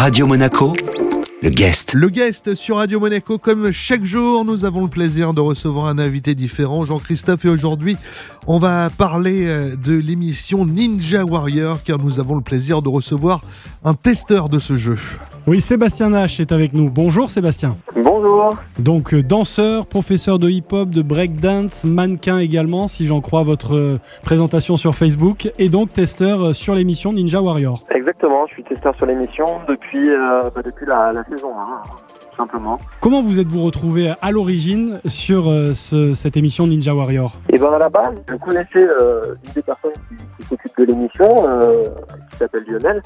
Radio Monaco, le guest. Le guest sur Radio Monaco, comme chaque jour, nous avons le plaisir de recevoir un invité différent, Jean-Christophe, et aujourd'hui, on va parler euh, de l'émission Ninja Warrior, car nous avons le plaisir de recevoir un testeur de ce jeu. Oui, Sébastien Nash est avec nous. Bonjour Sébastien. Bonjour. Donc euh, danseur, professeur de hip-hop, de breakdance, mannequin également, si j'en crois votre euh, présentation sur Facebook, et donc testeur euh, sur l'émission Ninja Warrior. Exactement, je suis testeur sur l'émission depuis, euh, bah, depuis la, la saison 1, tout simplement. Comment vous êtes-vous retrouvé à l'origine sur euh, ce- cette émission Ninja Warrior? Et ben à la base, je connaissais euh, une des personnes qui, qui s'occupe de l'émission, euh, qui s'appelle Lionel.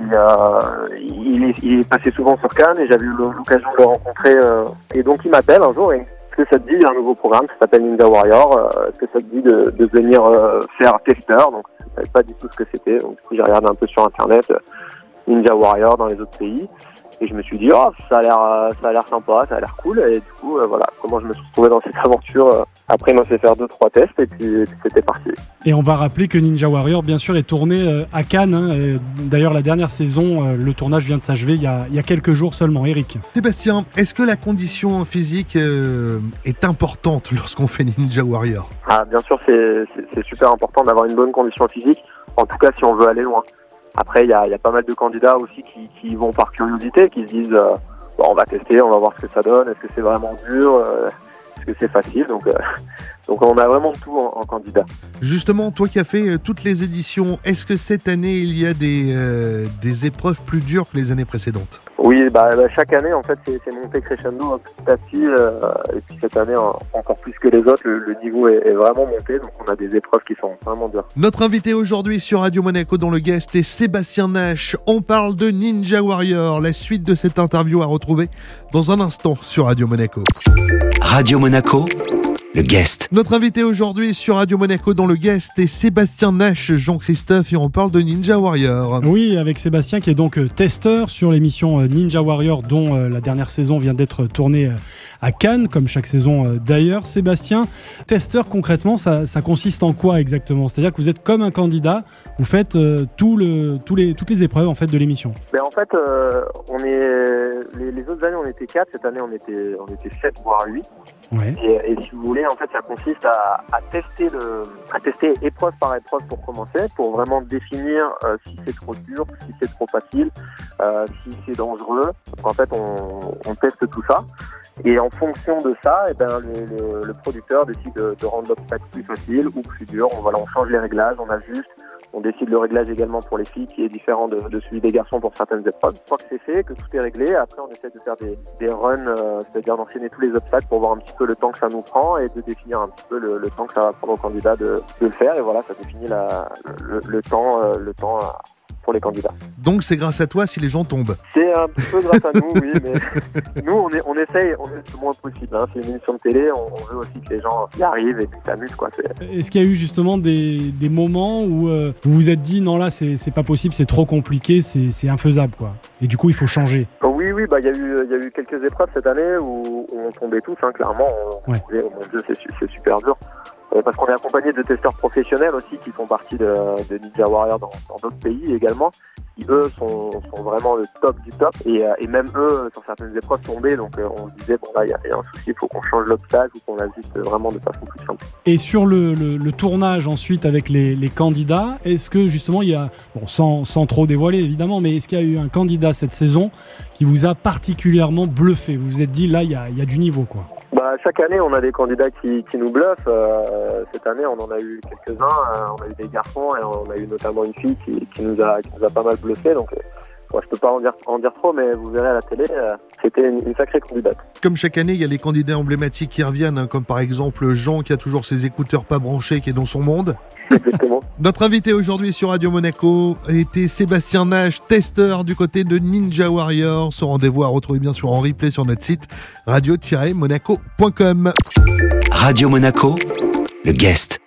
Euh, il, est, il est passé souvent sur Cannes et j'avais eu l'occasion de le rencontrer. euh, et donc il m'appelle un jour et est-ce que ça te dit, il un nouveau programme, ça s'appelle Ninja Warrior, euh, est-ce que ça te dit de, de venir euh, faire testeur Donc je savais pas du tout ce que c'était, donc du coup j'ai regardé un peu sur internet Ninja Warrior dans les autres pays. Et je me suis dit, oh, ça a l'air, euh, ça a l'air sympa, ça a l'air cool. Et du coup, euh, voilà, comment je me suis retrouvé dans cette aventure. euh, après, il m'a fait faire deux, trois tests et puis, c'était parti. Et on va rappeler que Ninja Warrior, bien sûr, est tourné euh, à Cannes. hein, D'ailleurs, la dernière saison, le tournage vient de s'achever il, y a- il y a quelques jours seulement. Eric Sébastien, est-ce que la condition physique est importante lorsqu'on fait Ninja Warrior? Ah, bien sûr, c'est super important d'avoir une bonne condition physique, en tout cas si on veut aller loin. Après, il y a, pas mal de candidats aussi qui, vont par curiosité, qui se disent, euh, on va tester, on va voir ce que ça donne, est-ce que c'est vraiment dur, euh, est-ce que c'est facile. Donc, euh, donc on a vraiment tout en, candidat. Justement, toi qui as fait toutes les éditions, est-ce que cette année il y a des, des épreuves plus dures que les années précédentes? Oui, bah, bah, chaque année, en fait, c'est, monté crescendo hein, petit à petit. euh, et puis cette année, en- encore plus que les autres, le, le niveau est, est vraiment monté. Donc on a des épreuves qui sont vraiment dures. Notre invité aujourd'hui sur Radio Monaco dans le guest est Sébastien Nash. On parle de Ninja Warrior. La suite de cette interview à retrouver dans un instant sur Radio Monaco. Radio Monaco, le guest. Notre invité aujourd'hui sur Radio Monaco dans le guest est Sébastien Nash, Jean-Christophe, et on parle de Ninja Warrior. Oui, avec Sébastien qui est donc euh, testeur sur l'émission euh, Ninja Warrior dont euh, la dernière saison vient d'être tournée à Cannes, comme chaque saison d'ailleurs. Sébastien, testeur concrètement, ça, ça consiste en quoi exactement? C'est-à-dire que vous êtes comme un candidat, vous faites euh, tout le, tous les, toutes les épreuves en fait de l'émission. Mais en fait, euh, on est les, les autres années on était quatre, cette année on était on était sept voire huit. Ouais. Et, et si vous voulez, en fait, ça consiste à, tester à tester épreuve par épreuve pour commencer, pour vraiment définir euh, si c'est trop dur, si c'est trop facile, euh, si c'est dangereux. Donc en fait, on, teste tout ça. Et en fonction de ça, eh ben, le producteur décide de, de rendre l'obstacle plus facile ou plus dur. On, voilà, on change les réglages, on ajuste. On décide le réglage également pour les filles qui est différent de, celui des garçons pour certaines épreuves. Une fois que c'est fait, que tout est réglé, après on essaie de faire des, des runs, euh, c'est-à-dire d'enchaîner tous les obstacles pour voir un petit peu le temps que ça nous prend et de définir un petit peu le, temps que ça va prendre aux candidats de, de le faire. Et voilà, ça définit la, le, le temps, euh, le temps pour les candidats. Donc c'est grâce à toi si les gens tombent. C'est un peu grâce à nous, oui, mais nous on est, on essaye, on est le moins possible. Hein. C'est une émission de télé, on, on veut aussi que les gens y arrivent et puis s'amusent, quoi. C'est- Est-ce qu'il y a eu justement des, des moments où euh, vous vous êtes dit non là c'est c'est pas possible, c'est trop compliqué, c'est c'est infaisable quoi. Et du coup il faut changer. Oui, oui, bah il y a eu, il y a eu quelques épreuves cette année où, où on tombait tous, hein, clairement. On Ouais. disait, oh mon Dieu, c'est super dur. Euh, parce qu'on est accompagné de testeurs professionnels aussi qui font partie de, de Ninja Warrior dans, d'autres pays également, qui eux sont, sont vraiment le top du top. Et, euh, et même eux, sur certaines épreuves, tombaient. Donc euh, on se disait, bon là, il y, y a un souci, il faut qu'on change l'obstacle ou qu'on l'ajuste vraiment de façon plus simple. Et sur le, le- le tournage ensuite avec les, les candidats, est-ce que justement il y a, bon, sans, sans trop dévoiler évidemment, mais est-ce qu'il y a eu un candidat cette saison qui vous a particulièrement bluffé? Vous vous êtes dit là il y a, y a du niveau quoi. Bah, chaque année, on a des candidats qui, qui nous bluffent. Euh, cette année, on en a eu quelques-uns. Euh, on a eu des garçons et on a eu notamment une fille qui, qui nous, a, qui nous a pas mal bluffé. Donc, euh, bon, je peux pas en dire, en dire trop, mais vous verrez à la télé, euh, c'était une, une sacrée candidate. Comme chaque année, il y a les candidats emblématiques qui reviennent, hein, comme par exemple Jean qui a toujours ses écouteurs pas branchés, qui est dans son monde. Exactement. Notre invité aujourd'hui sur Radio Monaco était Sébastien Nash, testeur du côté de Ninja Warrior. Son rendez-vous à retrouver bien sûr en replay sur notre site radio-monaco.com. Radio Monaco, le guest.